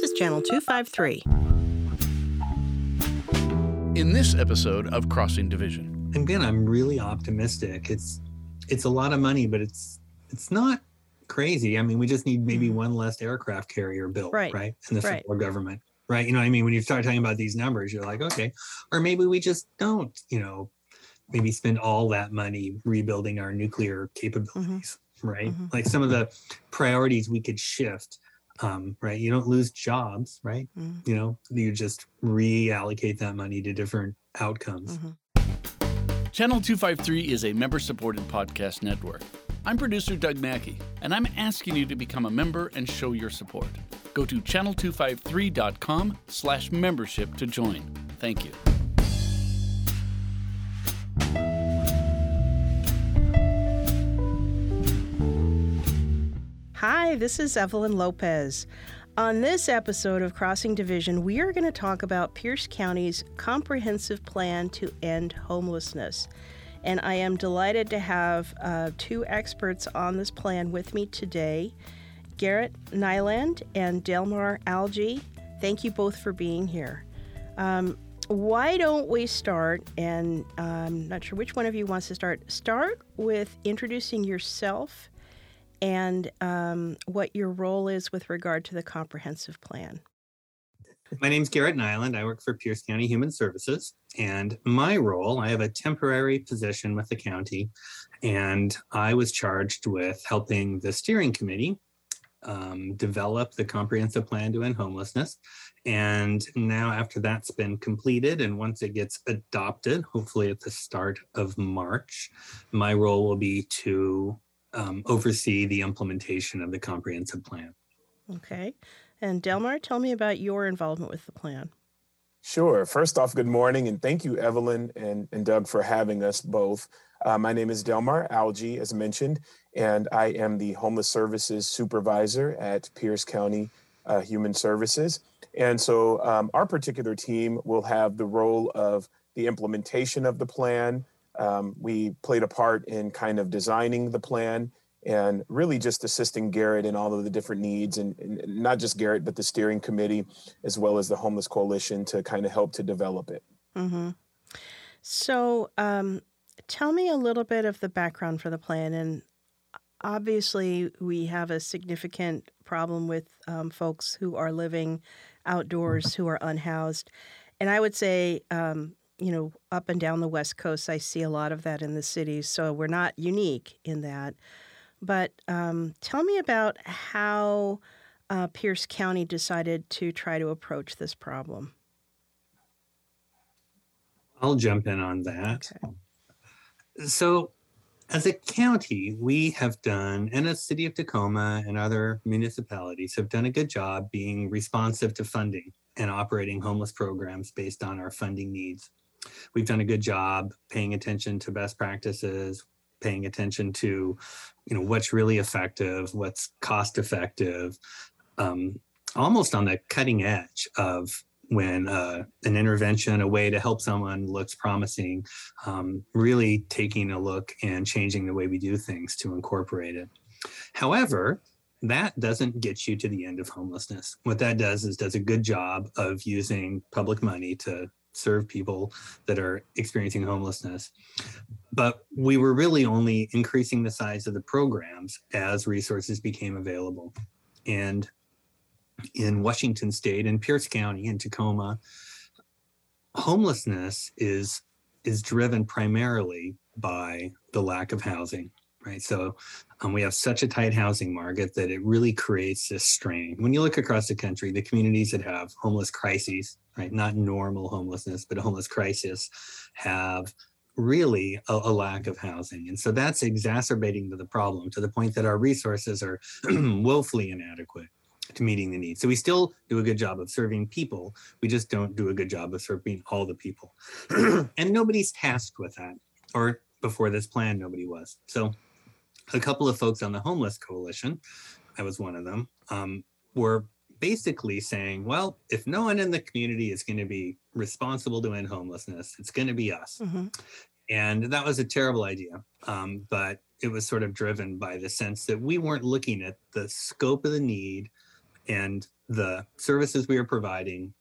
This is Channel 253. In this episode of Crossing Division, again, I'm really optimistic. It's it's a lot of money, but it's it's not crazy. I mean, we just need maybe one less aircraft carrier built, Right. right? In the Right. federal government, right? You know, what I mean, when you start talking about these numbers, you're like, okay, or maybe we just don't, you know, maybe spend all that money rebuilding our nuclear capabilities, right? Mhm. Like some of the priorities we could shift. Um, right, you don't lose jobs, right? Mhm. You know, you just reallocate that money to different outcomes. Mhm. Channel 253 is a member supported podcast network. I'm producer Doug Mackey, and I'm asking you to become a member and show your support. Go to channel253.com slash membership to join. Thank you. Hi, this is Evelyn Lopez. On this episode of Crossing Division, we are going to talk about Pierce County's comprehensive plan to end homelessness. And I am delighted to have uh, two experts on this plan with me today Garrett Nyland and Delmar Algie. Thank you both for being here. Um, why don't we start? And I'm not sure which one of you wants to start. Start with introducing yourself and um, what your role is with regard to the comprehensive plan. My name's Garrett Nyland. I work for Pierce County Human Services. And my role, I have a temporary position with the county, and I was charged with helping the steering committee um, develop the comprehensive plan to end homelessness. And now, after that's been completed, and once it gets adopted, hopefully at the start of March, my role will be to um, oversee the implementation of the comprehensive plan. Okay. And Delmar, tell me about your involvement with the plan. Sure. First off, good morning, and thank you, Evelyn and, and Doug, for having us both. Uh, my name is Delmar Algie, as mentioned, and I am the Homeless Services Supervisor at Pierce County uh, Human Services. And so um, our particular team will have the role of the implementation of the plan. Um, we played a part in kind of designing the plan and really just assisting Garrett in all of the different needs, and, and not just Garrett, but the steering committee as well as the Homeless Coalition to kind of help to develop it. Mm-hmm. So, um, tell me a little bit of the background for the plan. And obviously, we have a significant problem with um, folks who are living outdoors who are unhoused. And I would say, um, you know, up and down the West Coast, I see a lot of that in the cities. So we're not unique in that. But um, tell me about how uh, Pierce County decided to try to approach this problem. I'll jump in on that. Okay. So, as a county, we have done, and the city of Tacoma and other municipalities have done a good job being responsive to funding and operating homeless programs based on our funding needs. We've done a good job paying attention to best practices, paying attention to, you know, what's really effective, what's cost effective, um, almost on the cutting edge of when uh, an intervention, a way to help someone looks promising, um, really taking a look and changing the way we do things to incorporate it. However, that doesn't get you to the end of homelessness. What that does is does a good job of using public money to serve people that are experiencing homelessness. But we were really only increasing the size of the programs as resources became available. And in Washington State and Pierce County and Tacoma, homelessness is is driven primarily by the lack of housing, right? So um, we have such a tight housing market that it really creates this strain. When you look across the country, the communities that have homeless crises, right, not normal homelessness, but homeless crisis, have really a, a lack of housing. And so that's exacerbating the problem to the point that our resources are woefully inadequate to meeting the needs. So we still do a good job of serving people. We just don't do a good job of serving all the people. and nobody's tasked with that. Or before this plan, nobody was. So a couple of folks on the Homeless Coalition, I was one of them, um, were basically saying, well, if no one in the community is going to be responsible to end homelessness, it's going to be us. Mm-hmm. And that was a terrible idea. Um, but it was sort of driven by the sense that we weren't looking at the scope of the need and the services we are providing,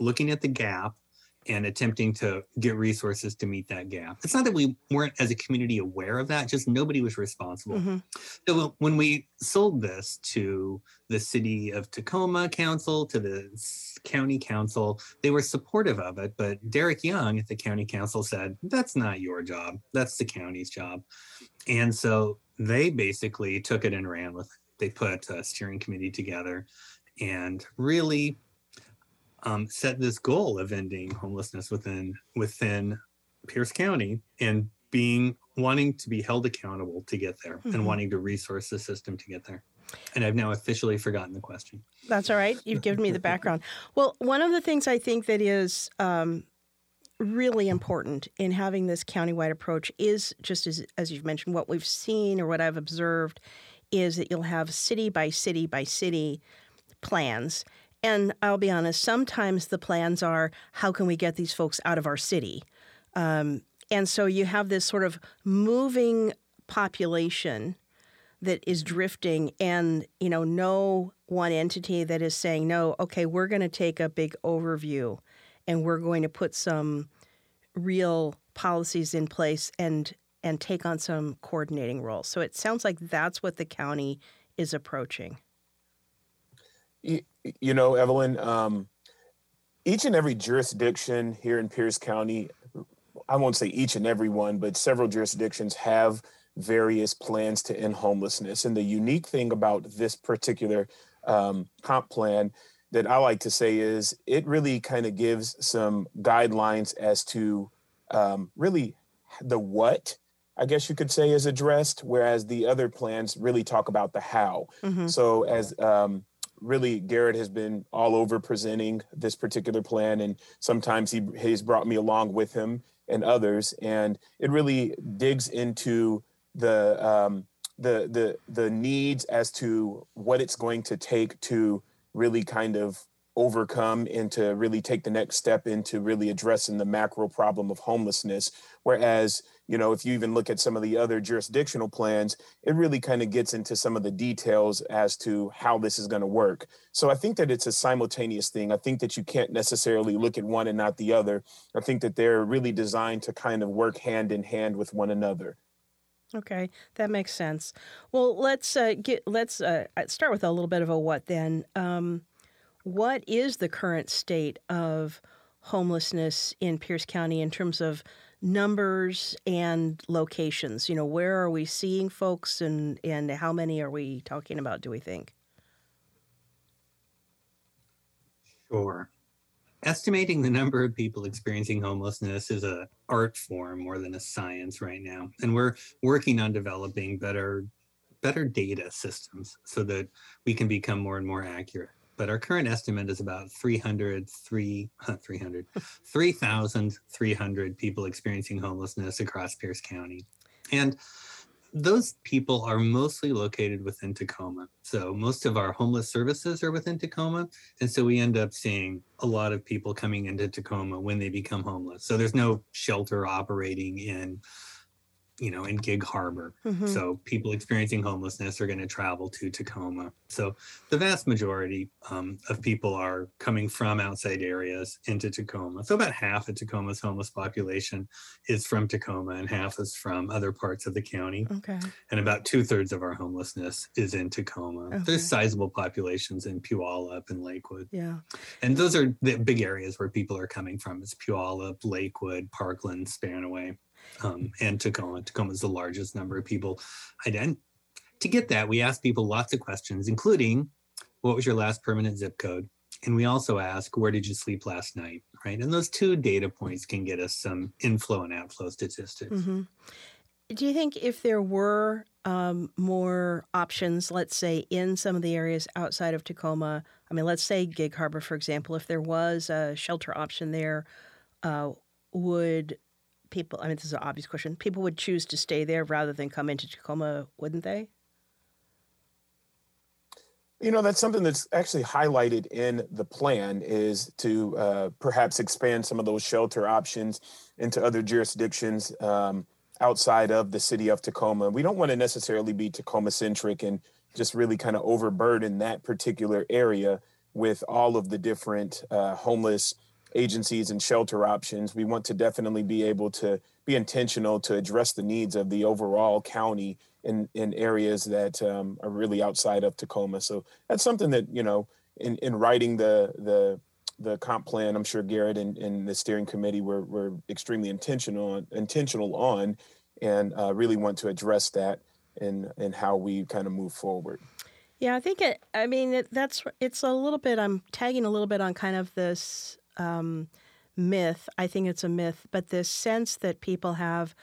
looking at the gap and attempting to get resources to meet that gap. It's not that we weren't as a community aware of that, just nobody was responsible. Mm-hmm. So when we sold this to the city of Tacoma Council, to the county council, they were supportive of it. But Derek Young at the county council said, that's not your job, that's the county's job. And so they basically took it and ran with it. They put a steering committee together and really um, set this goal of ending homelessness within within Pierce County and being wanting to be held accountable to get there Mhm. and wanting to resource the system to get there. And I've now officially forgotten the question. That's all right. You've given me the background. Well, one of the things I think that is um, really important in having this countywide approach is just as, as you've mentioned, what we've seen or what I've observed is that you'll have city by city by city plans. And I'll be honest, sometimes the plans are how can we get these folks out of our city? Um, and so you have this sort of moving population that is drifting and you know no one entity that is saying no okay we're going to take a big overview and we're going to put some real policies in place and and take on some coordinating roles so it sounds like that's what the county is approaching You, you know, Evelyn, um, each and every jurisdiction here in Pierce County, I won't say each and every one, but several jurisdictions have various plans to end homelessness. And the unique thing about this particular um, comp plan that I like to say is it really kind of gives some guidelines as to um, really the what, I guess you could say, is addressed, whereas the other plans really talk about the how. Mhm. So as um, really Garrett has been all over presenting this particular plan, and sometimes he he's brought me along with him and others, and it really digs into the um, the the the needs as to what it's going to take to really kind of overcome and to really take the next step into really addressing the macro problem of homelessness. Whereas you know if you even look at some of the other jurisdictional plans it really kind of gets into some of the details as to how this is going to work so i think that it's a simultaneous thing i think that you can't necessarily look at one and not the other i think that they're really designed to kind of work hand in hand with one another Okay, that makes sense. Well, let's uh, get let's uh, start with a little bit of a what then. Um, what is the current state of homelessness in Pierce County in terms of numbers and locations? You know, where are we seeing folks, and and how many are we talking about? Do we think? Sure. Estimating the number of people experiencing homelessness is a art form more than a science right now. And we're working on developing better better data systems so that we can become more and more accurate. But our current estimate is about 300, 3, 300, 3,300 people experiencing homelessness across Pierce County. And those people are mostly located within Tacoma. So most of our homeless services are within Tacoma. And so we end up seeing a lot of people coming into Tacoma when they become homeless. So there's no shelter operating in, you know, in Gig Harbor. Mhm. So people experiencing homelessness are going to travel to Tacoma. So the vast majority um, of people are coming from outside areas into Tacoma. So about half of Tacoma's homeless population is from Tacoma and half is from other parts of the county Okay. and about two thirds of our homelessness is in Tacoma. Okay. There's sizable populations in Puyallup and Lakewood, Yeah. and those are the big areas where people are coming from. It's Puyallup, Lakewood, Parkland, Spanaway, um, and Tacoma. Tacoma is the largest number of people. Ident- to get that, we ask people lots of questions, including what was your last permanent zip code? And we also ask, where did you sleep last night? Right. And those two data points can get us some inflow and outflow statistics. hmm Do you think if there were um, more options, let's say in some of the areas outside of Tacoma, I mean, let's say Gig Harbor, for example, if there was a shelter option there, uh, would people, I mean, this is an obvious question, people would choose to stay there rather than come into Tacoma, wouldn't they? You know, that's something that's actually highlighted in the plan is to uh, perhaps expand some of those shelter options into other jurisdictions um, outside of the city of Tacoma. We don't want to necessarily be Tacoma centric and just really kind of overburden that particular area with all of the different uh, homeless agencies and shelter options. We want to definitely be able to be intentional to address the needs of the overall county in, in areas that um, are really outside of Tacoma. So that's something that, you know, in, in writing the, the, the comp plan, I'm sure Garrett and, and the steering committee were, were extremely intentional on, intentional on and uh, really want to address that and, and how we kind of move forward. Yeah, I think it. I mean, it, that's it's a little bit. I'm tagging a little bit on kind of this um, myth. I think it's a myth, but this sense that people have,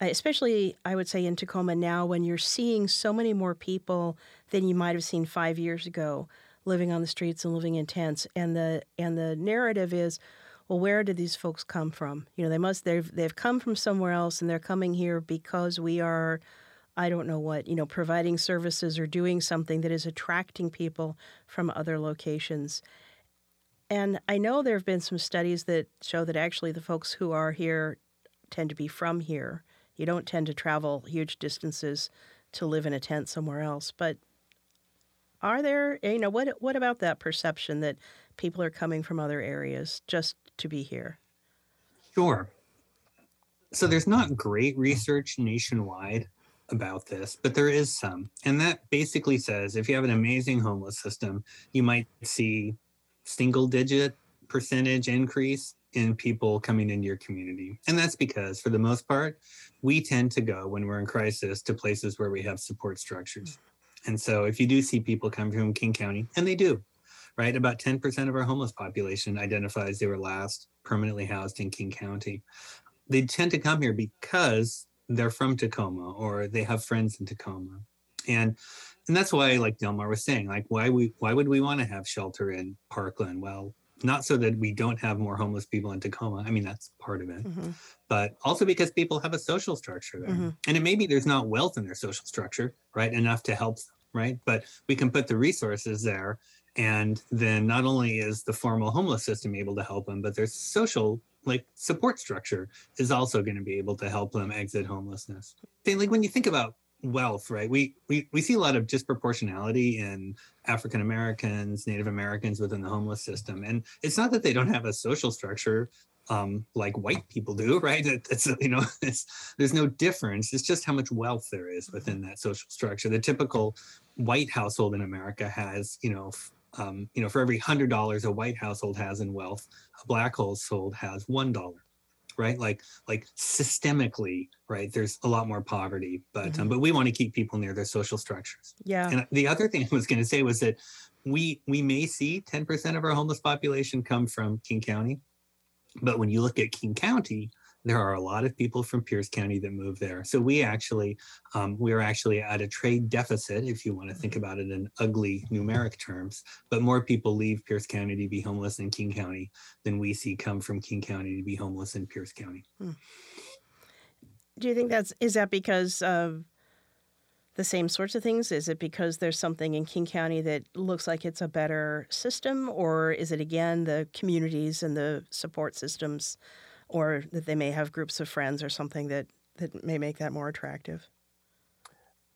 especially I would say in Tacoma now, when you're seeing so many more people than you might have seen five years ago, living on the streets and living in tents, and the and the narrative is, well, where did these folks come from? You know, they must they've they've come from somewhere else, and they're coming here because we are. I don't know what, you know, providing services or doing something that is attracting people from other locations. And I know there have been some studies that show that actually the folks who are here tend to be from here. You don't tend to travel huge distances to live in a tent somewhere else. But are there, you know, what what about that perception that people are coming from other areas just to be here? Sure. So there's not great research nationwide about this, but there is some. And that basically says if you have an amazing homeless system, you might see single digit percentage increase in people coming into your community. And that's because, for the most part, we tend to go when we're in crisis to places where we have support structures. And so, if you do see people come from King County, and they do, right? About 10% of our homeless population identifies they were last permanently housed in King County. They tend to come here because they're from Tacoma or they have friends in Tacoma. And and that's why like delmar was saying like why we why would we want to have shelter in parkland well not so that we don't have more homeless people in tacoma i mean that's part of it mm-hmm. but also because people have a social structure there mm-hmm. and it maybe there's not wealth in their social structure right enough to help them right but we can put the resources there and then not only is the formal homeless system able to help them but their social like support structure is also going to be able to help them exit homelessness. Like when you think about wealth, right? We we we see a lot of disproportionality in African Americans, Native Americans within the homeless system, and it's not that they don't have a social structure um, like white people do, right? It, it's you know, it's, there's no difference. It's just how much wealth there is within that social structure. The typical white household in America has, you know, um, you know, for every hundred dollars a white household has in wealth, a black household has one dollar right? Like like systemically right there's a lot more poverty but um, mm-hmm. um, but we want to keep people near their social structures. Yeah. And the other thing i was going to say was that we we may see 10% of our homeless population come from king county but when you look at king county there are a lot of people from Pierce County that move there. So we actually, um, we're actually at a trade deficit, if you want to think mm-hmm. about it in ugly numeric terms. But more people leave Pierce County to be homeless in King County than we see come from King County to be homeless in Pierce County. Hmm. Do you think that's is that because of the same sorts of things? Is it because there's something in King County that looks like it's a better system, or is it again the communities and the support systems? Or that they may have groups of friends or something that, that may make that more attractive?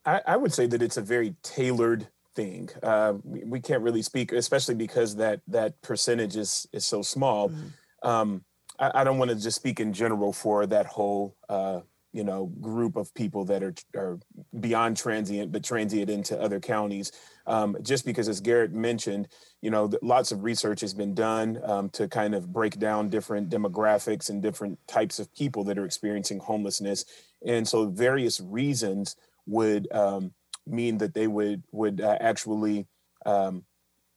I, I would say that it's a very tailored thing. Uh, we, we, can't really speak, especially because that that percentage is is so small. Mm-hmm. Um, I, I, don't want to just speak in general for that whole uh, you know group of people that are are beyond transient but transient into other counties um, just because as garrett mentioned you know lots of research has been done um, to kind of break down different demographics and different types of people that are experiencing homelessness and so various reasons would um, mean that they would would uh, actually um,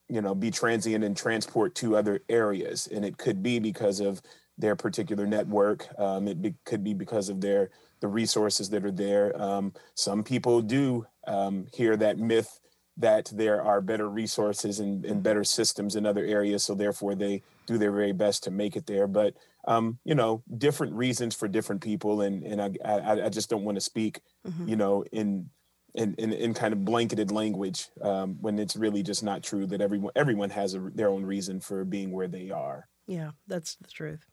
you know be transient and transport to other areas and it could be because of their particular network um, it be, could be because of their the resources that are there. Um, some people do um, hear that myth that there are better resources and, and, better systems in other areas, so therefore they do their very best to make it there. But um, you know, different reasons for different people, and and I I, I just don't want to speak, mm-hmm. you know, in in, in, in, kind of blanketed language um, when it's really just not true that everyone everyone has a, their own reason for being where they are. Yeah, that's the truth.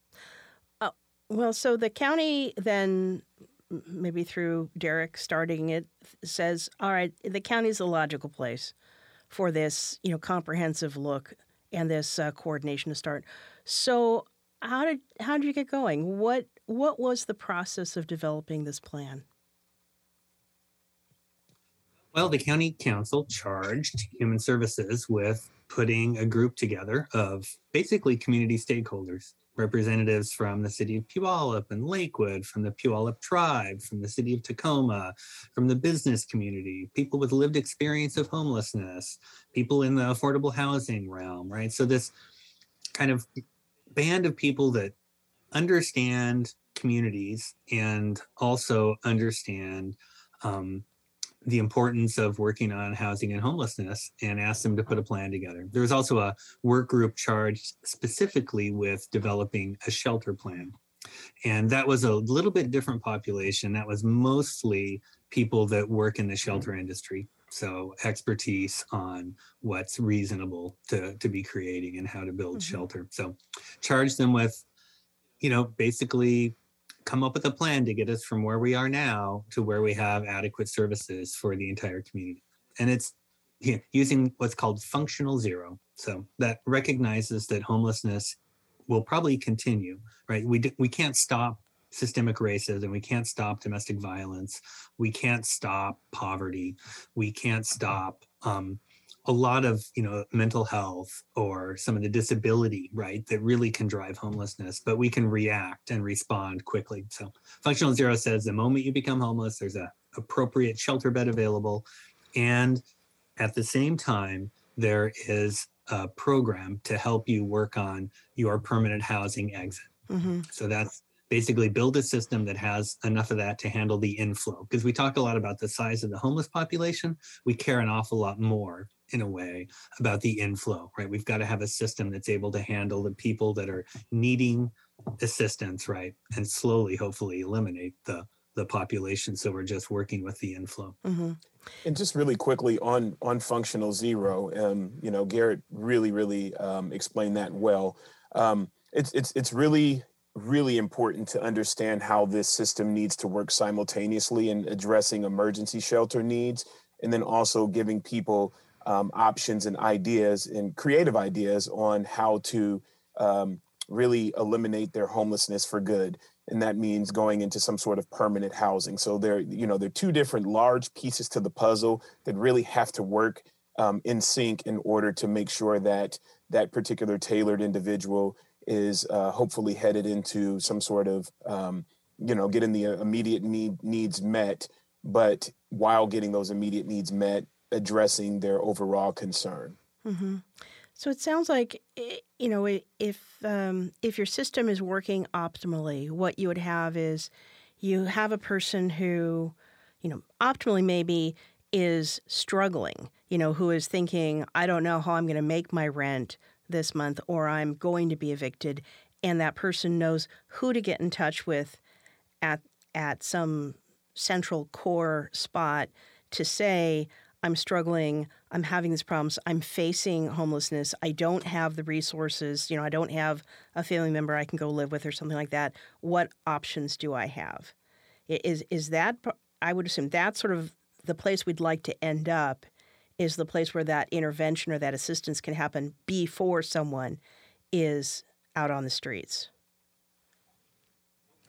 Uh, well, so the county then maybe through Derek starting it, says, all right, the county is a logical place for this, you know, comprehensive look and this uh, coordination to start. So, how did how did you get going? What what was the process of developing this plan? Well, the county council charged human services with putting a group together of basically community stakeholders, representatives from the city of Puyallup and Lakewood, from the Puyallup tribe, from the city of Tacoma, from the business community, people with lived experience of homelessness, people in the affordable housing realm, right? So this kind of band of people that understand communities and also understand um, the importance of working on housing and homelessness and asked them to put a plan together. There was also a work group charged specifically with developing a shelter plan. And that was a little bit different population. That was mostly people that work in the shelter industry. So expertise on what's reasonable to, to be creating and how to build mm-hmm. shelter. So charge them with, you know, basically come up with a plan to get us from where we are now to where we have adequate services for the entire community. And it's you know, using what's called functional zero. So that recognizes that homelessness will probably continue, right? We, we can't stop systemic racism. We can't stop domestic violence. We can't stop poverty. We can't stop um, a lot of you know mental health or some of the disability right that really can drive homelessness but we can react and respond quickly. So functional zero says the moment you become homeless there's a appropriate shelter bed available and at the same time there is a program to help you work on your permanent housing exit. Mm-hmm. so that's basically build a system that has enough of that to handle the inflow because we talk a lot about the size of the homeless population. We care an awful lot more in a way about the inflow, right? We've got to have a system that's able to handle the people that are needing assistance, right? And slowly, hopefully, eliminate the the population. So we're just working with the inflow. Mm-hmm. And just really quickly on on functional zero, um, you know, Garrett really, really um, explained that well. Um, it's it's it's really really important to understand how this system needs to work simultaneously in addressing emergency shelter needs and then also giving people um, options and ideas and creative ideas on how to um, really eliminate their homelessness for good. And that means going into some sort of permanent housing. So there you know there are two different large pieces to the puzzle that really have to work um, in sync in order to make sure that that particular tailored individual is uh, hopefully headed into some sort of um, you know getting the immediate need needs met but while getting those immediate needs met addressing their overall concern. Mm-hmm. So it sounds like you know if um, if your system is working optimally, what you would have is you have a person who, you know, optimally maybe is struggling. You know, who is thinking, I don't know how I'm going to make my rent this month, or I'm going to be evicted, and that person knows who to get in touch with at at some central core spot to say, I'm struggling, I'm having these problems, I'm facing homelessness, I don't have the resources, you know, I don't have a family member I can go live with or something like that. What options do I have? Is is that I would assume that's sort of the place we'd like to end up is the place where that intervention or that assistance can happen before someone is out on the streets.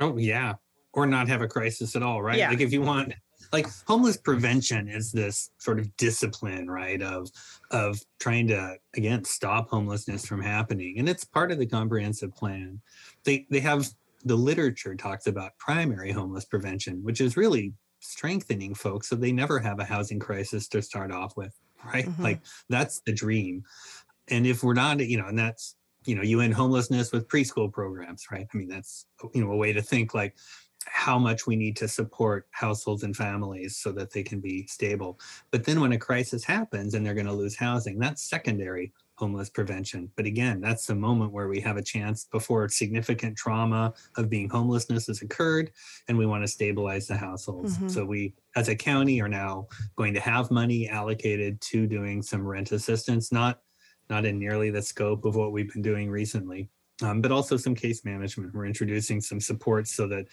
Oh yeah, or not have a crisis at all, right? Yeah. Like if you want like homeless prevention is this sort of discipline right of of trying to again stop homelessness from happening. And it's part of the comprehensive plan. They they have the literature talks about primary homeless prevention which is really strengthening folks so they never have a housing crisis to start off with right? Mm-hmm. like that's the dream. And if we're not you know and that's you know you end homelessness with preschool programs right? I mean that's you know a way to think like how much we need to support households and families so that they can be stable. But then when a crisis happens and they're going to lose housing, that's secondary homeless prevention. But again, that's the moment where we have a chance before significant trauma of being homelessness has occurred and we want to stabilize the households. Mm-hmm. So we as a county are now going to have money allocated to doing some rent assistance, not not in nearly the scope of what we've been doing recently. Um, but also some case management. We're introducing some support so that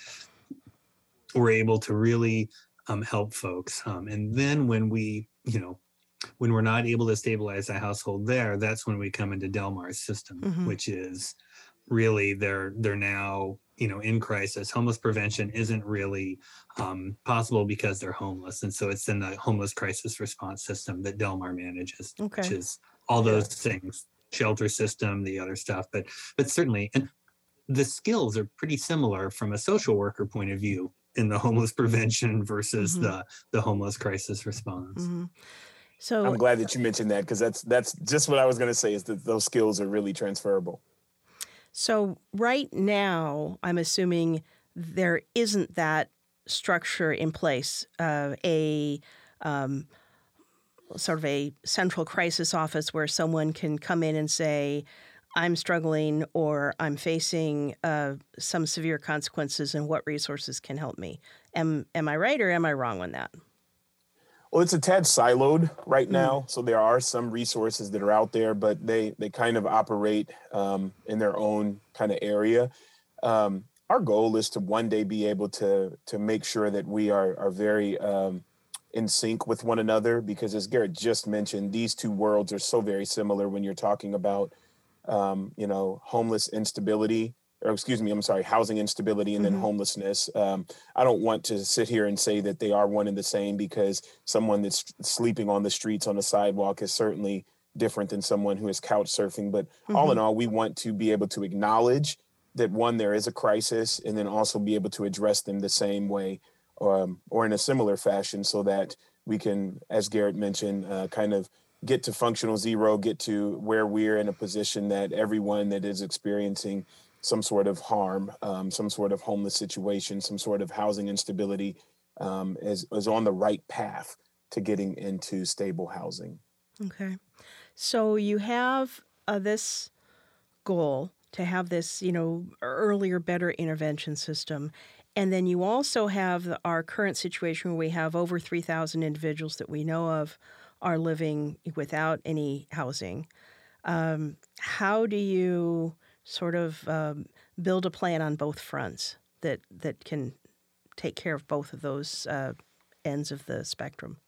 we're able to really um, help folks. Um, and then when we, you know, when we're not able to stabilize a household there, that's when we come into Delmar's system, Mhm. which is really they're they're now you know in crisis. Homeless prevention isn't really um, possible because they're homeless, and so it's in the homeless crisis response system that Delmar manages, Okay. which is all those things, shelter system, the other stuff. But but certainly, and the skills are pretty similar from a social worker point of view in the homeless prevention versus Mhm. the the homeless crisis response. Mhm. So I'm glad that you mentioned that because that's that's just what I was going to say is that those skills are really transferable. So right now, I'm assuming there isn't that structure in place, uh, a um, sort of a central crisis office where someone can come in and say, "I'm struggling" or "I'm facing uh, some severe consequences, and what resources can help me." Am am I right or am I wrong on that? Well, it's a tad siloed right Mm. now, so there are some resources that are out there, but they they kind of operate um, in their own kind of area. Um, our goal is to one day be able to to make sure that we are are very um, in sync with one another, because as Garrett just mentioned, these two worlds are so very similar when you're talking about um, you know homeless instability, or excuse me, I'm sorry, housing instability and then Mhm. homelessness. Um, I don't want to sit here and say that they are one and the same because someone that's sleeping on the streets on the sidewalk is certainly different than someone who is couch surfing. But all in all, we want to be able to acknowledge that one, there is a crisis, and then also be able to address them the same way um, or in a similar fashion so that we can, as Garrett mentioned, uh, kind of get to functional zero, get to where we're in a position that everyone that is experiencing some sort of harm, um, some sort of homeless situation, some sort of housing instability, um, is, is on the right path to getting into stable housing. Okay. So you have uh, this goal to have this, you know, earlier, better intervention system. And then you also have the, our current situation where we have over 3,000 individuals that we know of are living without any housing. Um, how do you sort of um, build a plan on both fronts that, that can take care of both of those uh, ends of the spectrum?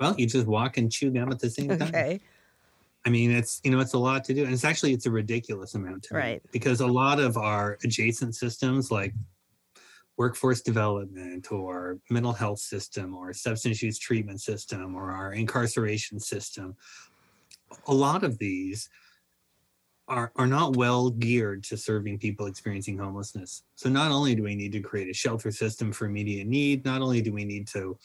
Well, you just walk and chew gum at the same time. Okay. I mean, it's you know, it's a lot to do, and it's actually it's a ridiculous amount to Right. because a lot of our adjacent systems like workforce development or mental health system or substance use treatment system or our incarceration system, a lot of these are, are not well geared to serving people experiencing homelessness. So not only do we need to create a shelter system for immediate need, not only do we need to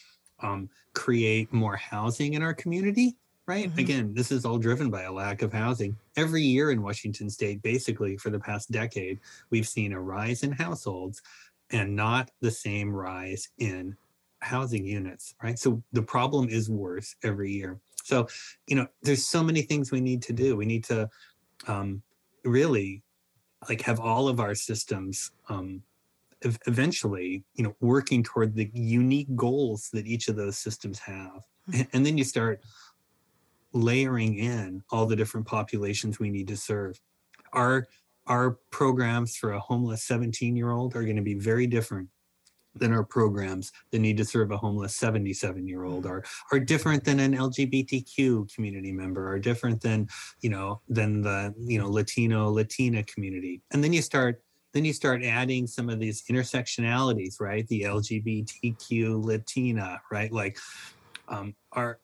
um, create more housing in our community, right? Mhm. Again, this is all driven by a lack of housing. Every year in Washington state, basically for the past decade, we've seen a rise in households and not the same rise in housing units, right? So the problem is worse every year. So, you know, there's so many things we need to do. We need to um, really like have all of our systems um, ev- eventually, you know, working toward the unique goals that each of those systems have. And, and then you start layering in all the different populations we need to serve. Our our programs for a homeless 17 year old are going to be very different than our programs that need to serve a homeless 77 year old are are different than an lgbtq community member are different than you know than the you know latino latina community. And then you start then you start adding some of these intersectionalities right? The lgbtq latina right? Like um are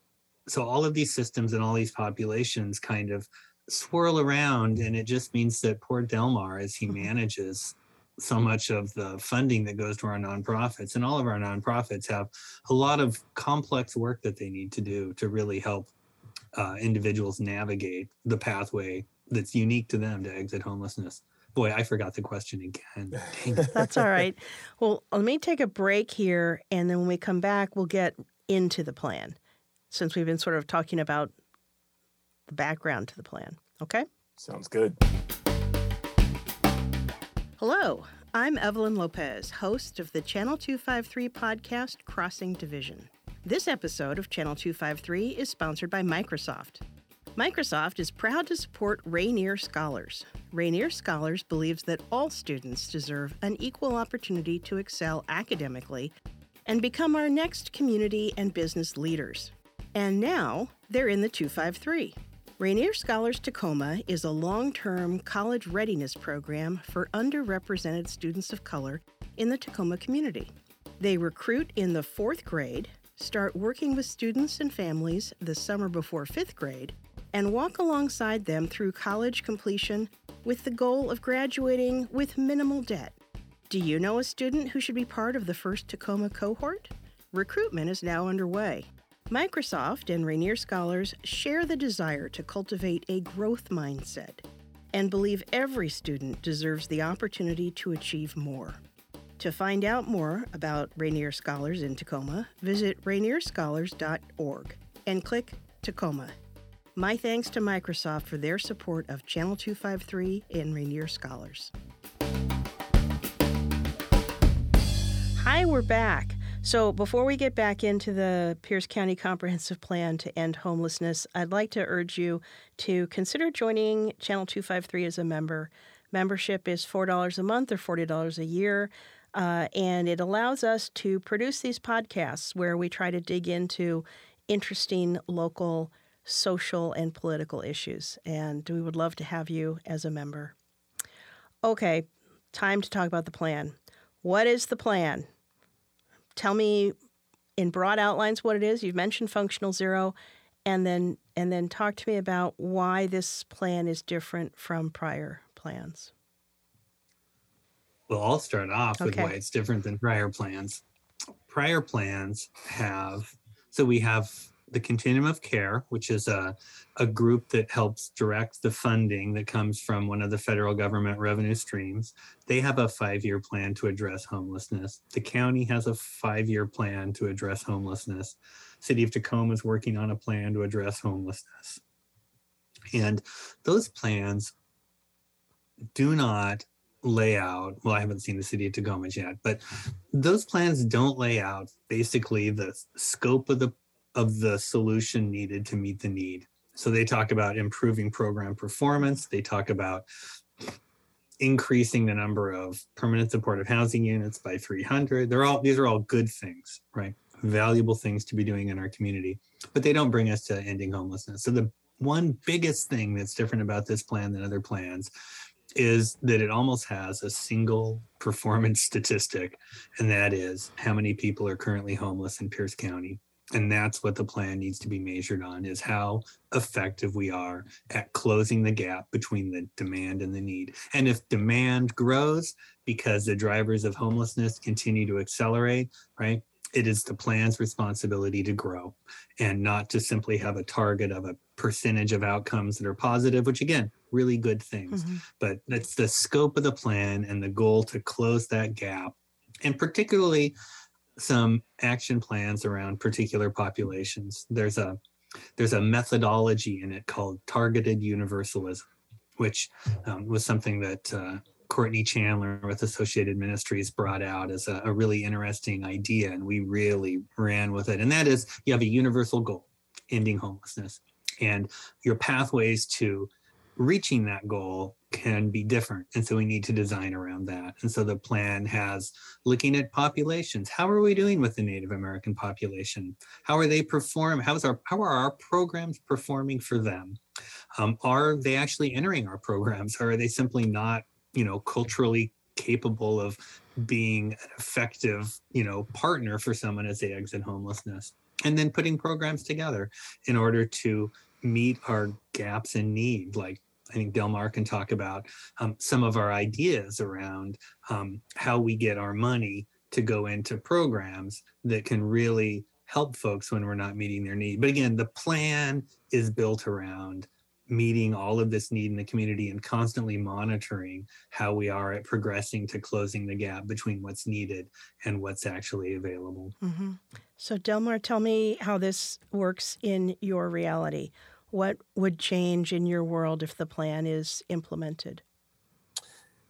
so all of these systems and all these populations kind of swirl around and it just means that poor delmar as he manages so much of the funding that goes to our nonprofits and all of our nonprofits have a lot of complex work that they need to do to really help uh, individuals navigate the pathway that's unique to them to exit homelessness. Boy i forgot the question again. That's all right. Well, let me take a break here, and then when we come back, we'll get into the plan since we've been sort of talking about the background to the plan. Okay? Sounds good. Hello, I'm Evelyn Lopez, host of the Channel 253 podcast Crossing Division. This episode of Channel 253 is sponsored by Microsoft. Microsoft is proud to support Rainier Scholars. Rainier Scholars believes that all students deserve an equal opportunity to excel academically and become our next community and business leaders. And now they're in the 253. Rainier Scholars Tacoma is a long term college readiness program for underrepresented students of color in the Tacoma community. They recruit in the fourth grade, start working with students and families the summer before fifth grade, and walk alongside them through college completion with the goal of graduating with minimal debt. Do you know a student who should be part of the first Tacoma cohort? Recruitment is now underway. Microsoft and Rainier Scholars share the desire to cultivate a growth mindset and believe every student deserves the opportunity to achieve more. To find out more about Rainier Scholars in Tacoma, visit rainierscholars.org and click Tacoma. My thanks to Microsoft for their support of Channel 253 and Rainier Scholars. Hi, we're back. So, before we get back into the Pierce County Comprehensive Plan to End Homelessness, I'd like to urge you to consider joining Channel 253 as a member. Membership is $4 a month or $40 a year, uh, and it allows us to produce these podcasts where we try to dig into interesting local social and political issues. And we would love to have you as a member. Okay, time to talk about the plan. What is the plan? Tell me in broad outlines what it is. You've mentioned functional zero, and then and then talk to me about why this plan is different from prior plans. Well, I'll start off with why it's different than prior plans. Prior plans have so we have the Continuum of Care, which is a, a group that helps direct the funding that comes from one of the federal government revenue streams. They have a five year plan to address homelessness. The county has a five year plan to address homelessness. City of Tacoma is working on a plan to address homelessness. And those plans do not lay out well i haven't seen the city of tacoma yet but those plans don't lay out basically the scope of the of the solution needed to meet the need. So they talk about improving program performance. They talk about increasing the number of permanent supportive housing units by 300. They're all these are all good things, right? Valuable things to be doing in our community, but they don't bring us to ending homelessness. So the one biggest thing that's different about this plan than other plans is that it almost has a single performance statistic, and that is how many people are currently homeless in Pierce County and that's what the plan needs to be measured on is how effective we are at closing the gap between the demand and the need. And if demand grows because the drivers of homelessness continue to accelerate right it is the plan's responsibility to grow and not to simply have a target of a percentage of outcomes that are positive which again really good things. Mm-hmm. but that's the scope of the plan and the goal to close that gap. And particularly some action plans around particular populations. There's a there's a methodology in it called targeted universalism, which um, was something that uh, Courtney Chandler with Associated Ministries brought out as a, a really interesting idea, and we really ran with it. And that is, you have a universal goal, ending homelessness, and your pathways to reaching that goal can be different. And so we need to design around that. And so the plan has looking at populations. How are we doing with the Native American population? How are they perform? How's our how are our programs performing for them? Um, are they actually entering our programs? Or are they simply not, you know, culturally capable of being an effective, you know, partner for someone as they exit homelessness? And then putting programs together in order to meet our gaps in need, like I think Delmar can talk about um, some of our ideas around um, how we get our money to go into programs that can really help folks when we're not meeting their need. But again, the plan is built around meeting all of this need in the community and constantly monitoring how we are at progressing to closing the gap between what's needed and what's actually available. Mm-hmm. So, Delmar, tell me how this works in your reality. What would change in your world if the plan is implemented?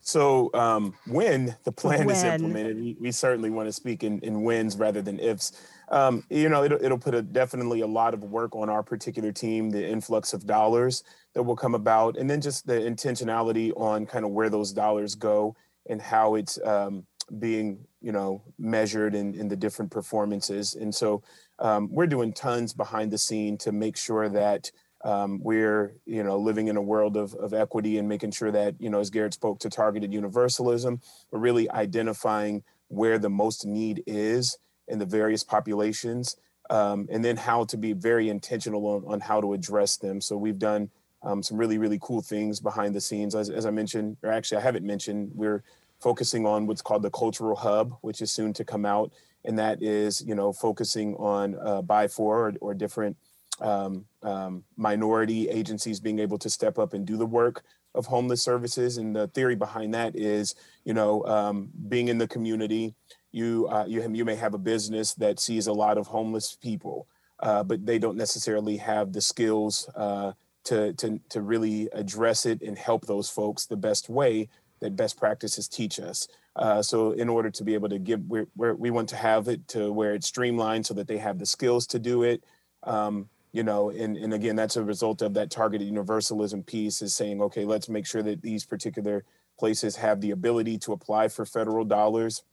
So um, when the plan When. is implemented, we, we certainly want to speak in, in wins rather than ifs. Um, you know, it'll, it'll put a, definitely a lot of work on our particular team, the influx of dollars that will come about, and then just the intentionality on kind of where those dollars go and how it's um, being, you know, measured in, in the different performances. And so um, we're doing tons behind the scene to make sure that um, we're you know living in a world of, of equity and making sure that you know as garrett spoke to targeted universalism we're really identifying where the most need is in the various populations um, and then how to be very intentional on, on how to address them. So we've done um, some really really cool things behind the scenes. As, as i mentioned or actually i haven't mentioned we're focusing on what's called the cultural hub which is soon to come out and that is you know focusing on uh, BIPOC or, or different um, um, minority agencies being able to step up and do the work of homeless services. And the theory behind that is, you know, um, being in the community, you, uh, you you may have a business that sees a lot of homeless people, uh, but they don't necessarily have the skills uh, to, to to really address it and help those folks the best way that best practices teach us. Uh, so in order to be able to give, we're, we want to have it to where it's streamlined so that they have the skills to do it. Um, you know and, and again that's a result of that targeted universalism piece is saying okay let's make sure that these particular places have the ability to apply for federal dollars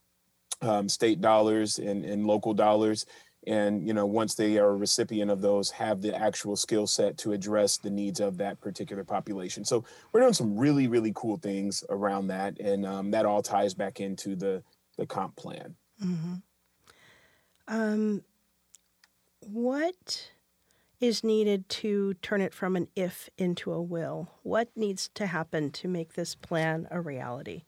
um, state dollars and, and local dollars. And you know once they are a recipient of those have the actual skill set to address the needs of that particular population. So we're doing some really really cool things around that. And um, that all ties back into the the comp plan. Mm-hmm. Um, what is needed to turn it from an if into a will? What needs to happen to make this plan a reality?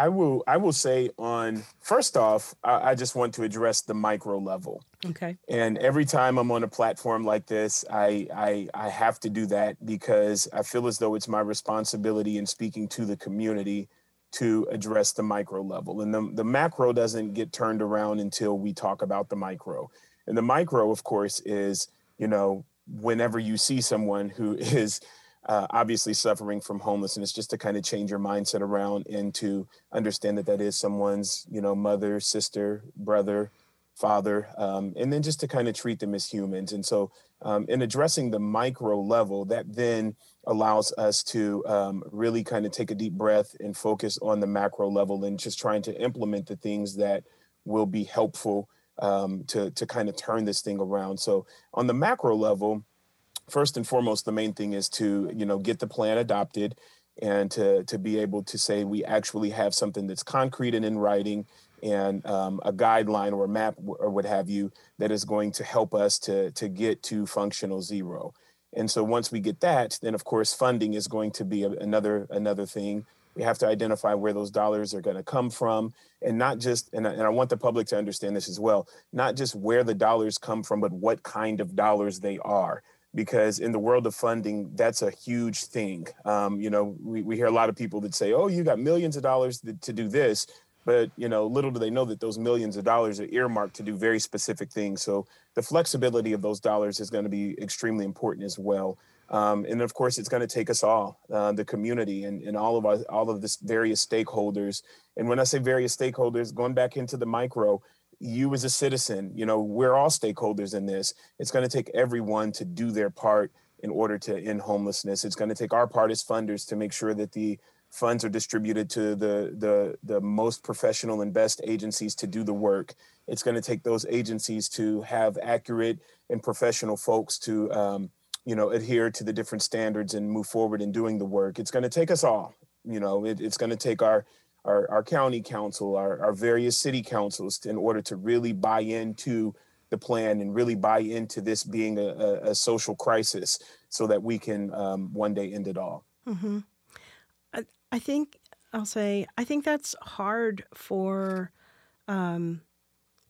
I will I will say on first off, I, I just want to address the micro level. Okay. And every time I'm on a platform like this, I, I I have to do that because I feel as though it's my responsibility in speaking to the community to address the micro level. And the, the macro doesn't get turned around until we talk about the micro. And the micro, of course, is, you know, whenever you see someone who is uh, obviously suffering from homelessness, just to kind of change your mindset around and to understand that that is someone's, you know, mother, sister, brother, father, um, and then just to kind of treat them as humans. And so, um, in addressing the micro level, that then allows us to um, really kind of take a deep breath and focus on the macro level and just trying to implement the things that will be helpful um, to to kind of turn this thing around. So, on the macro level, first and foremost, the main thing is to you know get the plan adopted and to to be able to say we actually have something that's concrete and in writing and um, a guideline or a map or what have you that is going to help us to to get to functional zero. And so once we get that, then of course funding is going to be a, another another thing. We have to identify where those dollars are going to come from, and not just and I, and I want the public to understand this as well. Not just where the dollars come from, but what kind of dollars they are. Because in the world of funding, that's a huge thing. Um, you know, we, we hear a lot of people that say, "Oh, you got millions of dollars to, to do this," but you know little do they know that those millions of dollars are earmarked to do very specific things. So the flexibility of those dollars is going to be extremely important as well. Um, and of course it's going to take us all uh, the community and, and all of us all of this various stakeholders. And when i say various stakeholders going back into the micro you as a citizen you know we're all stakeholders in this. It's going to take everyone to do their part in order to end homelessness. It's going to take our part as funders to make sure that the funds are distributed to the the the most professional and best agencies to do the work. It's going to take those agencies to have accurate and professional folks to um, you know adhere to the different standards and move forward in doing the work. It's going to take us all. You know, it, it's going to take our our, our county council, our, our various city councils in order to really buy into the plan and really buy into this being a, a, a social crisis so that we can um, one day end it all. Mm-hmm. I, think I'll say I think that's hard for um,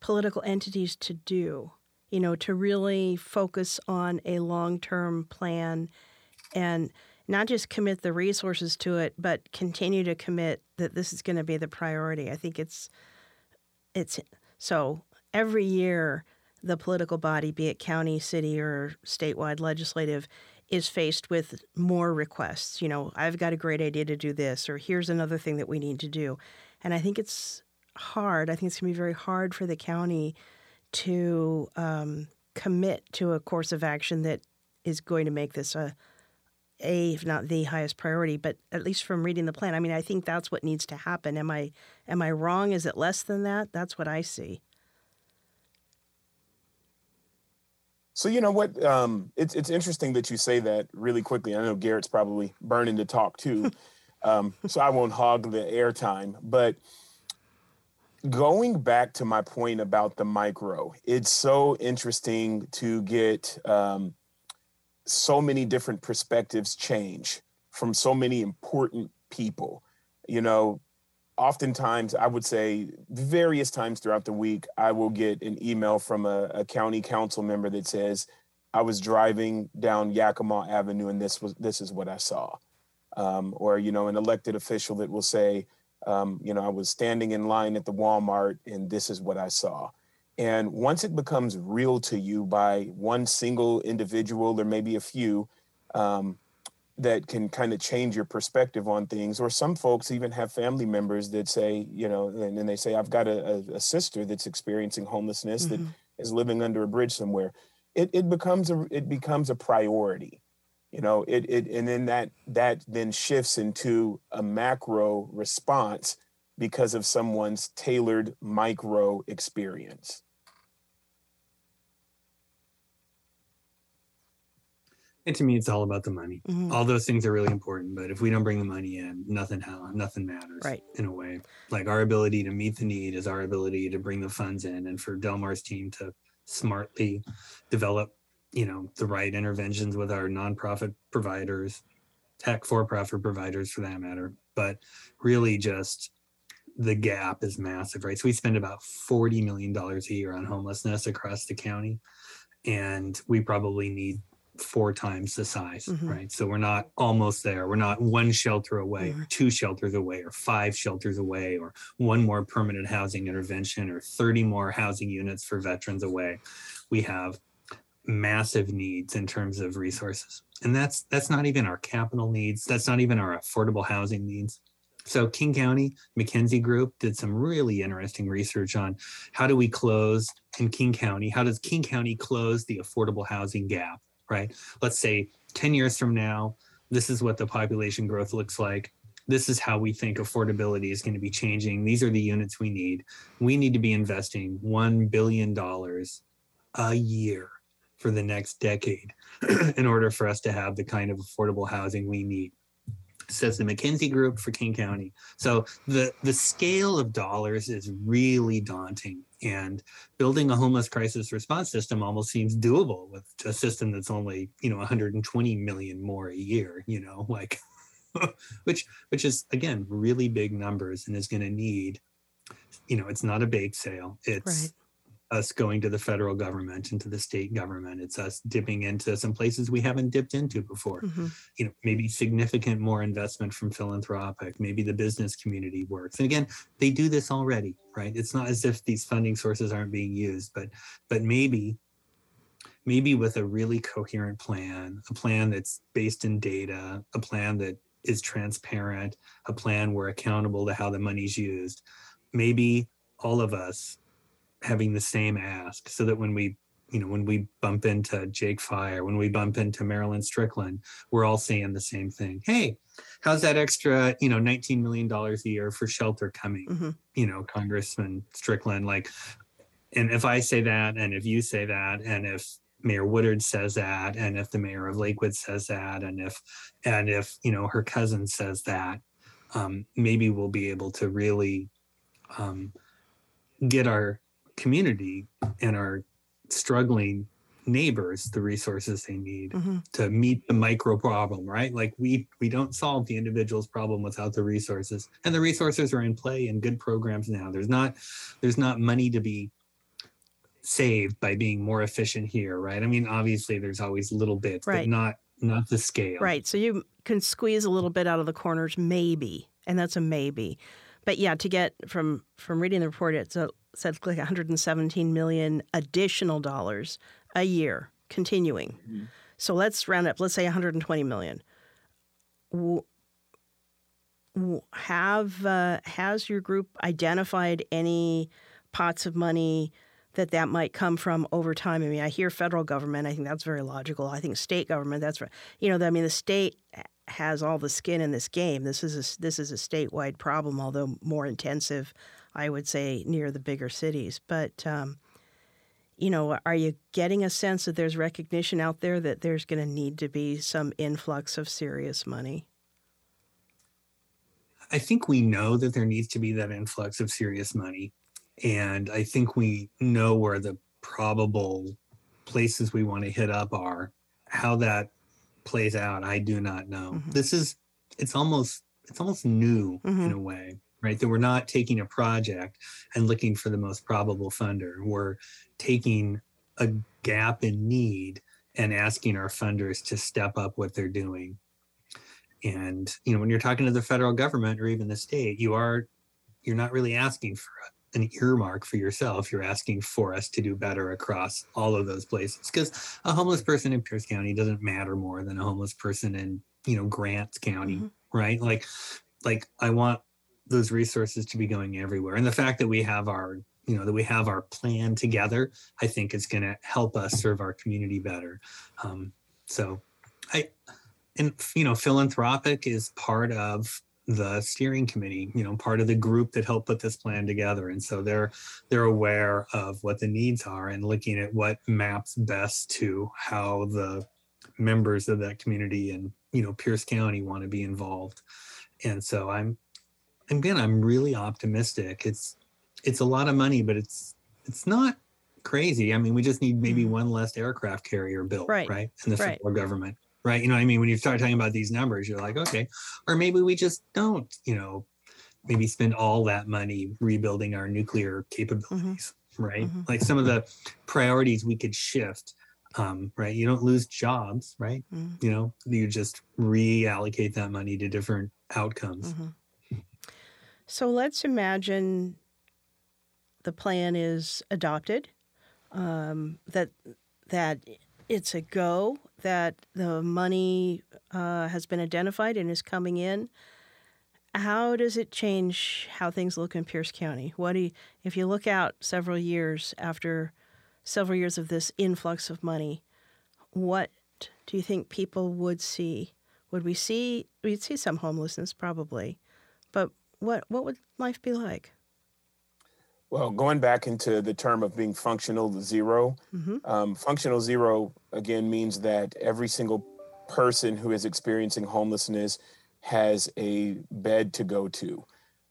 political entities to do. You know, to really focus on a long-term plan and not just commit the resources to it, but continue to commit that this is going to be the priority. I think it's it's so every year the political body, be it county, city, or statewide legislative, is faced with more requests. You know, I've got a great idea to do this, or here's another thing that we need to do. And I think it's hard. I think it's going to be very hard for the county to um, commit to a course of action that is going to make this a, a, if not the highest priority, but at least from reading the plan. I mean, I think that's what needs to happen. Am I am I wrong? Is it less than that? That's what I see. So you know what? Um, it's it's interesting that you say that really quickly. I know Garrett's probably burning to talk too, um, so I won't hog the airtime. But going back to my point about the micro, it's so interesting to get um, so many different perspectives change from so many important people. You know, oftentimes I would say various times throughout the week, I will get an email from a, a county council member that says, I was driving down Yakima Avenue and this was this is what I saw. Um, or, you know, an elected official that will say, um, you know, I was standing in line at the Walmart and this is what I saw. And once it becomes real to you by one single individual or maybe a few, um, that can kind of change your perspective on things. Or some folks even have family members that say, you know, and then they say, I've got a, a sister that's experiencing homelessness mm-hmm. that is living under a bridge somewhere. It, it becomes a it becomes a priority, you know. It it and then that that then shifts into a macro response because of someone's tailored micro experience. And to me, it's all about the money. Mm-hmm. All those things are really important, but if we don't bring the money in, nothing how nothing matters. Right. In a way, like our ability to meet the need is our ability to bring the funds in, and for Delmar's team to smartly develop, you know, the right interventions with our nonprofit providers, tech for-profit providers for that matter. But really, just the gap is massive, right? So we spend about forty million dollars a year on homelessness across the county, and we probably need four times the size, mm-hmm. right? So we're not almost there. We're not one shelter away, mm-hmm. or two shelters away, or five shelters away, or one more permanent housing intervention, or 30 more housing units for veterans away. We have massive needs in terms of resources. And that's that's not even our capital needs. That's not even our affordable housing needs. So King County McKinsey Group did some really interesting research on how do we close in King County? How does King County close the affordable housing gap? Right? Let's say 10 years from now, this is what the population growth looks like. This is how we think affordability is going to be changing. These are the units we need. We need to be investing $1 billion a year for the next decade in order for us to have the kind of affordable housing we need says the McKinsey Group for King County. So the the scale of dollars is really daunting, and building a homeless crisis response system almost seems doable with a system that's only you know 120 million more a year. You know, like which which is again really big numbers and is going to need. You know, it's not a bake sale. It's right us going to the federal government and to the state government. It's us dipping into some places we haven't dipped into before. Mm-hmm. You know, maybe significant more investment from philanthropic, maybe the business community works. And again, they do this already, right? It's not as if these funding sources aren't being used, but but maybe maybe with a really coherent plan, a plan that's based in data, a plan that is transparent, a plan we're accountable to how the money's used. Maybe all of us having the same ask so that when we you know when we bump into jake fey when we bump into marilyn strickland we're all saying the same thing hey how's that extra you know 19 million dollars a year for shelter coming mm-hmm. you know congressman strickland like and if i say that and if you say that and if mayor woodard says that and if the mayor of lakewood says that and if and if you know her cousin says that um, maybe we'll be able to really um, get our community and our struggling neighbors the resources they need mm-hmm. to meet the micro problem right? Like we we don't solve the individual's problem without the resources. And the resources are in play in good programs now. There's not there's not money to be saved by being more efficient here right? I mean obviously there's always little bits right. but not not the scale. Right. So you can squeeze a little bit out of the corners maybe and that's a maybe. But yeah to get from from reading the report it's a said like 117 million additional dollars a year continuing. Mm-hmm. So let's round up. Let's say 120 million. Have uh, has your group identified any pots of money that that might come from over time? I mean, I hear federal government. I think that's very logical. I think state government. That's right. You know, I mean, the state has all the skin in this game. This is a, this is a statewide problem, although more intensive, I would say, near the bigger cities. But um, you know, are you getting a sense that there's recognition out there that there's going to need to be some influx of serious money? I think we know that there needs to be that influx of serious money. And I think we know where the probable places we want to hit up are. How that plays out, I do not know. Mm-hmm. This is it's almost it's almost new mm-hmm. in a way, right? That we're not taking a project and looking for the most probable funder. We're taking a gap in need and asking our funders to step up what they're doing. And you know, when you're talking to the federal government or even the state, you are you're not really asking for an earmark for yourself. You're asking for us to do better across all of those places because a homeless person in Pierce County doesn't matter more than a homeless person in you know Grants County, mm-hmm. right? Like, like I want those resources to be going everywhere, and the fact that we have our you know that we have our plan together, I think is going to help us serve our community better. Um, so, I and you know philanthropic is part of the steering committee you know part of the group that helped put this plan together. And so they're they're aware of what the needs are and looking at what maps best to how the members of that community and you know pierce county want to be involved. And so i'm again i'm really optimistic it's it's a lot of money but it's it's not crazy i mean we just need maybe mm-hmm. one less aircraft carrier built right, right in the federal right. government right? You know what I mean? When you start talking about these numbers, you're like, okay, or maybe we just don't, you know, maybe spend all that money rebuilding our nuclear capabilities, mm-hmm. right? Mm-hmm. Like some of the priorities we could shift, um, right? You don't lose jobs, right? Mm-hmm. You know, you just reallocate that money to different outcomes. So let's imagine the plan is adopted, um, that that it's a go that the money uh, has been identified and is coming in. How does it change how things look in Pierce County? What do you, if you look out several years after several years of this influx of money? What do you think people would see? Would we see we'd see some homelessness probably, but what what would life be like? Well, going back into the term of being functional 0 mm-hmm. um, functional zero again means that every single person who is experiencing homelessness has a bed to go to.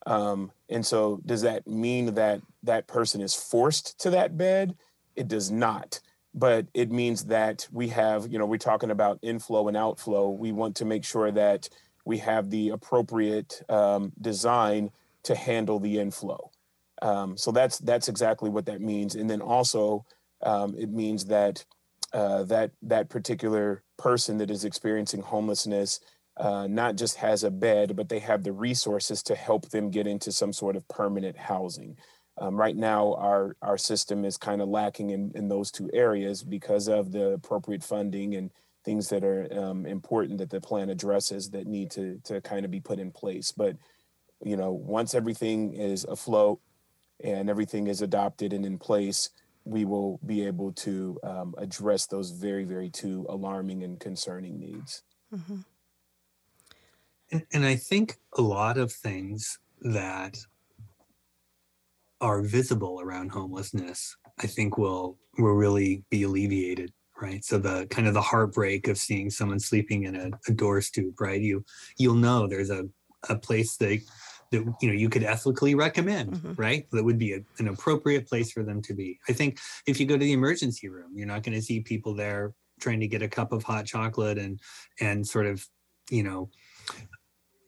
Um, and so, does that mean that that person is forced to that bed? It does not. But it means that we have, you know, we're talking about inflow and outflow. We want to make sure that we have the appropriate um, design to handle the inflow. Um, so that's that's exactly what that means. And then also um, it means that uh, that that particular person that is experiencing homelessness uh, not just has a bed, but they have the resources to help them get into some sort of permanent housing. Um, right now, our our system is kind of lacking in, in those two areas because of the appropriate funding and things that are um, important that the plan addresses that need to to kind of be put in place. But you know, once everything is afloat, and everything is adopted and in place, we will be able to um, address those very, very two alarming and concerning needs. Mm-hmm. And, and I think a lot of things that are visible around homelessness, I think will will really be alleviated right? So the kind of the heartbreak of seeing someone sleeping in a, a door stoop right? You you'll know there's a a place that that you know you could ethically recommend mm-hmm. right? That would be a, an appropriate place for them to be. I think if you go to the emergency room you're not going to see people there trying to get a cup of hot chocolate and and sort of you know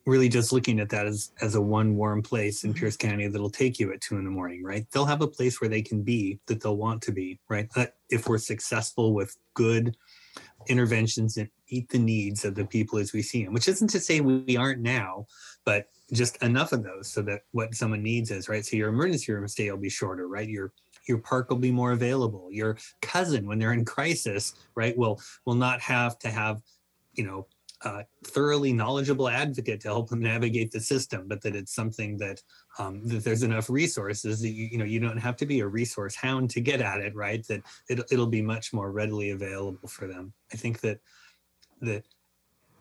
really just looking at that as as a one warm place in mm-hmm. Pierce County that'll take you at two in the morning, right? They'll have a place where they can be that they'll want to be, right? That if we're successful with good interventions and meet the needs of the people as we see them, which isn't to say we aren't now, but just enough of those so that what someone needs is right. So your emergency room stay will be shorter, right? Your your park will be more available your cousin when they're in crisis right will will not have to have you know a thoroughly knowledgeable advocate to help them navigate the system but that it's something that um, that there's enough resources that you you know you don't have to be a resource hound to get at it right? That it, it'll be much more readily available for them. I think that that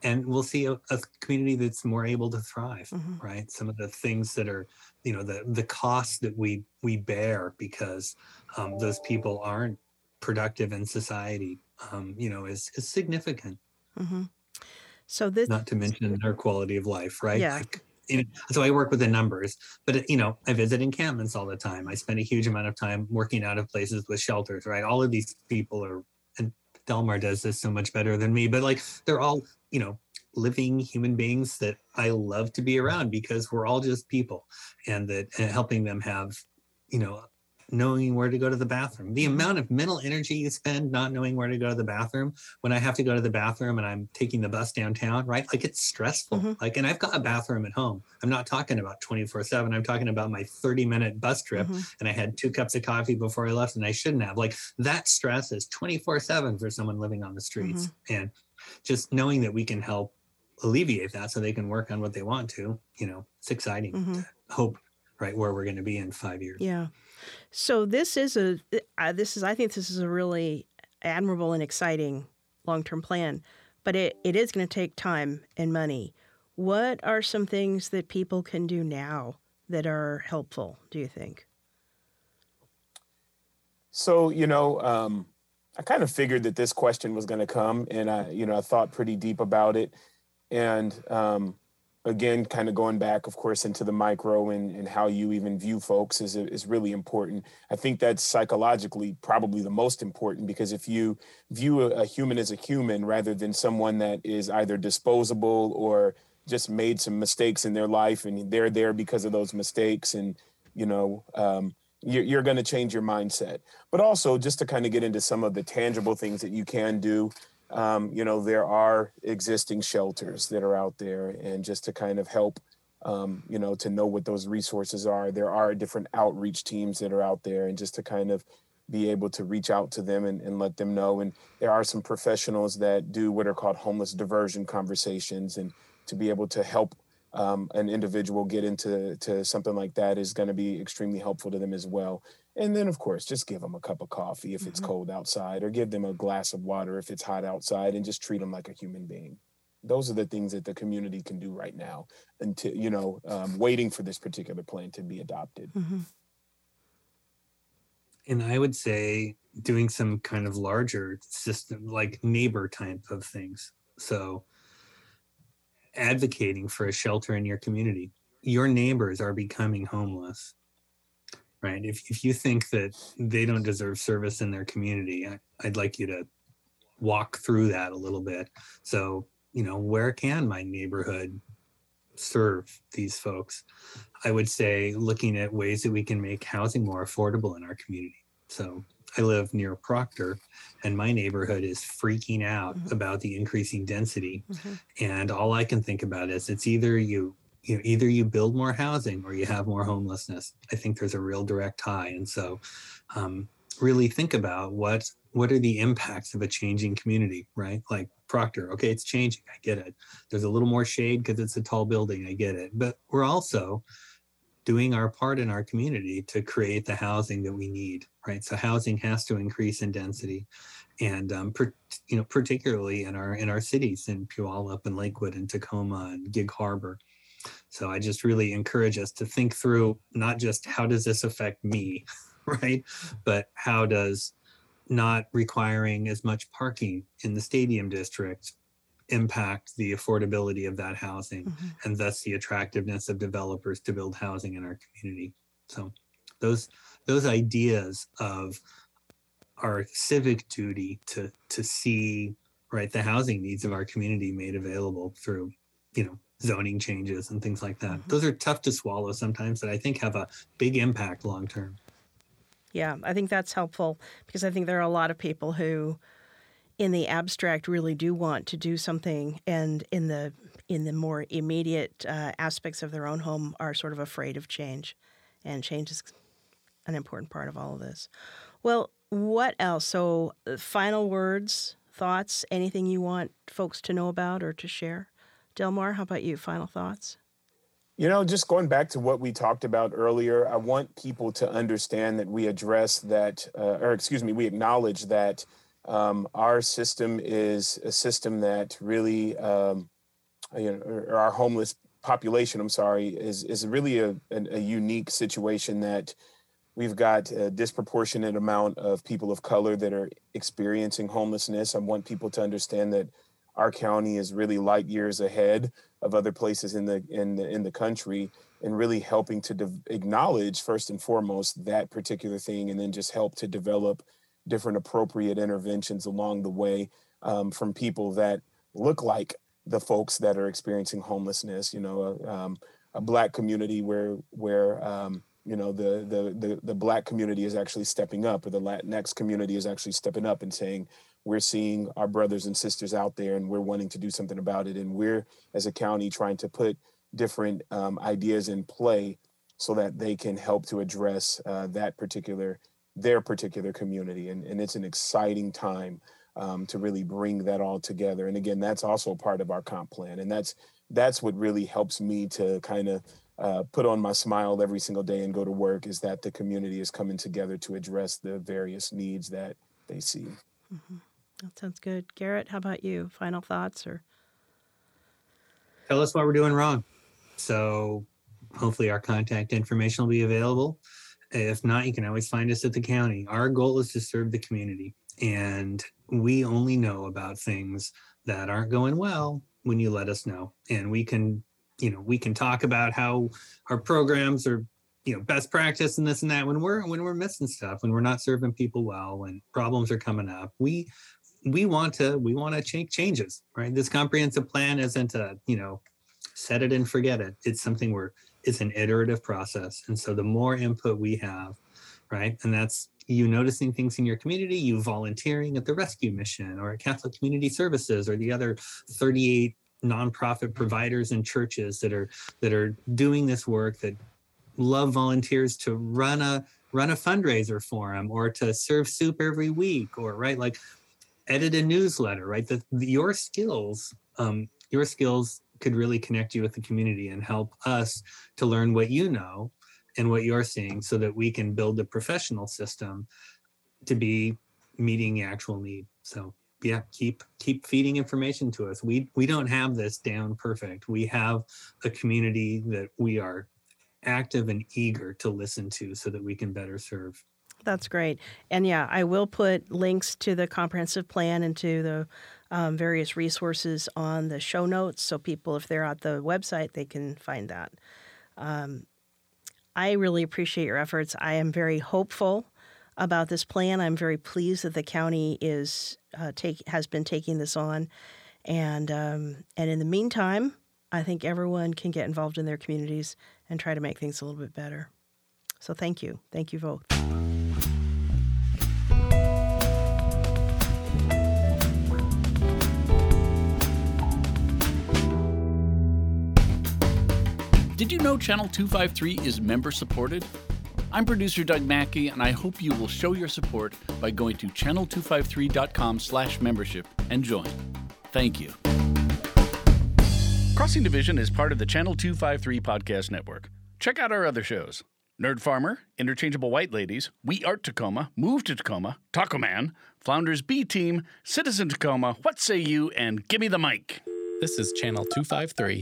and we'll see a, a community that's more able to thrive Mhm. right? Some of the things that are you know the the costs that we we bear because um, those people aren't productive in society um, you know is is significant. Hmm So this, not to mention their quality of life right? Yeah. like, you know, so i work with the numbers but you know i visit encampments all the time. I spend a huge amount of time working out of places with shelters right? All of these people are and delmar does this so much better than me but like they're all you know living human beings that i love to be around because we're all just people and that and helping them have you know knowing where to go to the bathroom. The amount of mental energy you spend not knowing where to go to the bathroom when i have to go to the bathroom and i'm taking the bus downtown right? Like it's stressful. Mhm. like and i've got a bathroom at home. I'm not talking about 24 7 i'm talking about my 30 minute bus trip Mhm. and i had two cups of coffee before i left and i shouldn't have. Like that stress is 24 7 for someone living on the streets and just knowing that we can help alleviate that so they can work on what they want to you know it's exciting. Mhm. hope right where we're going to be in five years. Yeah. So this is a uh, this is I think this is a really admirable and exciting long term plan, but it, it is going to take time and money. What are some things that people can do now that are helpful? Do you think? So, you know, um, I kind of figured that this question was going to come, and I, you know, I thought pretty deep about it. And um, again, kind of going back, of course, into the micro and, and how you even view folks is, is really important. I think that's psychologically probably the most important because if you view a, human as a human rather than someone that is either disposable or just made some mistakes in their life and they're there because of those mistakes and, you know, um, you're, you're going to change your mindset. But also, just to kind of get into some of the tangible things that you can do, um, you know, there are existing shelters that are out there, and just to kind of help, um, you know, to know what those resources are. There are different outreach teams that are out there, and just to kind of be able to reach out to them and, and let them know. And there are some professionals that do what are called homeless diversion conversations, and to be able to help um, an individual get into to something like that is going to be extremely helpful to them as well. And then, of course, just give them a cup of coffee if it's Mhm. cold outside, or give them a glass of water if it's hot outside, and just treat them like a human being. Those are the things that the community can do right now, until you know, um, waiting for this particular plan to be adopted. Mm-hmm. and i would say doing some kind of larger system like neighbor type of things so advocating for a shelter in your community your neighbors are becoming homeless right? If, if you think that they don't deserve service in their community I, i'd like you to walk through that a little bit. So you know where can my neighborhood serve these folks? I would say looking at ways that we can make housing more affordable in our community. So i live near proctor and my neighborhood is freaking out Mhm. about the increasing density. Mhm. and all i can think about is it's either you you know, either you build more housing or you have more homelessness. I think there's a real direct tie. And so um, really think about what what are the impacts of a changing community right? Like proctor okay it's changing. I get it. There's a little more shade because it's a tall building. I get it. But we're also doing our part in our community to create the housing that we need right? So housing has to increase in density. And um, per, you know particularly in our in our cities in puyallup and lakewood and tacoma and gig harbor so i just really encourage us to think through not just how does this affect me right but how does not requiring as much parking in the stadium district impact the affordability of that housing Mhm. and thus the attractiveness of developers to build housing in our community. So those those ideas of our civic duty to to see right the housing needs of our community made available through you know zoning changes and things like that. Mhm. Those are tough to swallow sometimes, but I think have a big impact long term. Yeah, I think that's helpful because I think there are a lot of people who, in the abstract, really do want to do something, and in the in the more immediate uh, aspects of their own home, are sort of afraid of change, and change is an important part of all of this. Well, what else? So, uh, final words, thoughts, anything you want folks to know about or to share? Delmar, how about you? Final thoughts? You know, just going back to what we talked about earlier, I want people to understand that we address that, uh, or excuse me, we acknowledge that um, our system is a system that really, um, you know, or our homeless population, I'm sorry, is is really a, a, a unique situation that we've got a disproportionate amount of people of color that are experiencing homelessness. I want people to understand that our county is really light years ahead of other places in the in the in the country and really helping to de- acknowledge first and foremost that particular thing and then just help to develop different appropriate interventions along the way um, from people that look like the folks that are experiencing homelessness you know um, a black community where where um, you know the, the the the black community is actually stepping up or the latinx community is actually stepping up and saying we're seeing our brothers and sisters out there and we're wanting to do something about it and we're as a county trying to put different um, ideas in play so that they can help to address uh, that particular their particular community and, and it's an exciting time um, to really bring that all together and again that's also part of our comp plan and that's that's what really helps me to kind of uh, put on my smile every single day and go to work is that the community is coming together to address the various needs that they see. Mm-hmm. That sounds good. Garrett, how about you? Final thoughts or? Tell us what we're doing wrong. So hopefully our contact information will be available. If not, you can always find us at the county. Our goal is to serve the community. And we only know about things that aren't going well when you let us know. And we can, you know, we can talk about how our programs are, you know, best practice and this and that when we're when we're missing stuff, when we're not serving people well, when problems are coming up. We we want to we want to make changes right? This comprehensive plan isn't a you know set it and forget it. It's something where it's an iterative process. And so the more input we have right and that's you noticing things in your community you volunteering at the rescue mission or at catholic community services or the other 38 nonprofit providers and churches that are that are doing this work that love volunteers to run a run a fundraiser for them or to serve soup every week or right like edit a newsletter, right? That your skills, um, your skills could really connect you with the community and help us to learn what you know and what you're seeing so that we can build a professional system to be meeting the actual need. So yeah, keep keep feeding information to us. We we don't have this down perfect. We have a community that we are active and eager to listen to so that we can better serve. That's great. And yeah, I will put links to the comprehensive plan and to the um, various resources on the show notes. So people, if they're at the website, they can find that. Um, I really appreciate your efforts. I am very hopeful about this plan. I'm very pleased that the county is uh, take has been taking this on, and um, and in the meantime, I think everyone can get involved in their communities and try to make things a little bit better. So thank you, thank you both. Did you know Channel 253 is member supported? I'm producer Doug Mackey, and I hope you will show your support by going to channel253.com/membership and join. Thank you. Crossing Division is part of the Channel 253 podcast network. Check out our other shows. Nerd Farmer, Interchangeable White Ladies, We Art Tacoma, Move to Tacoma, Taco Man, Flounders B Team, Citizen Tacoma, What Say You, and Gimme the Mic. This is Channel 253.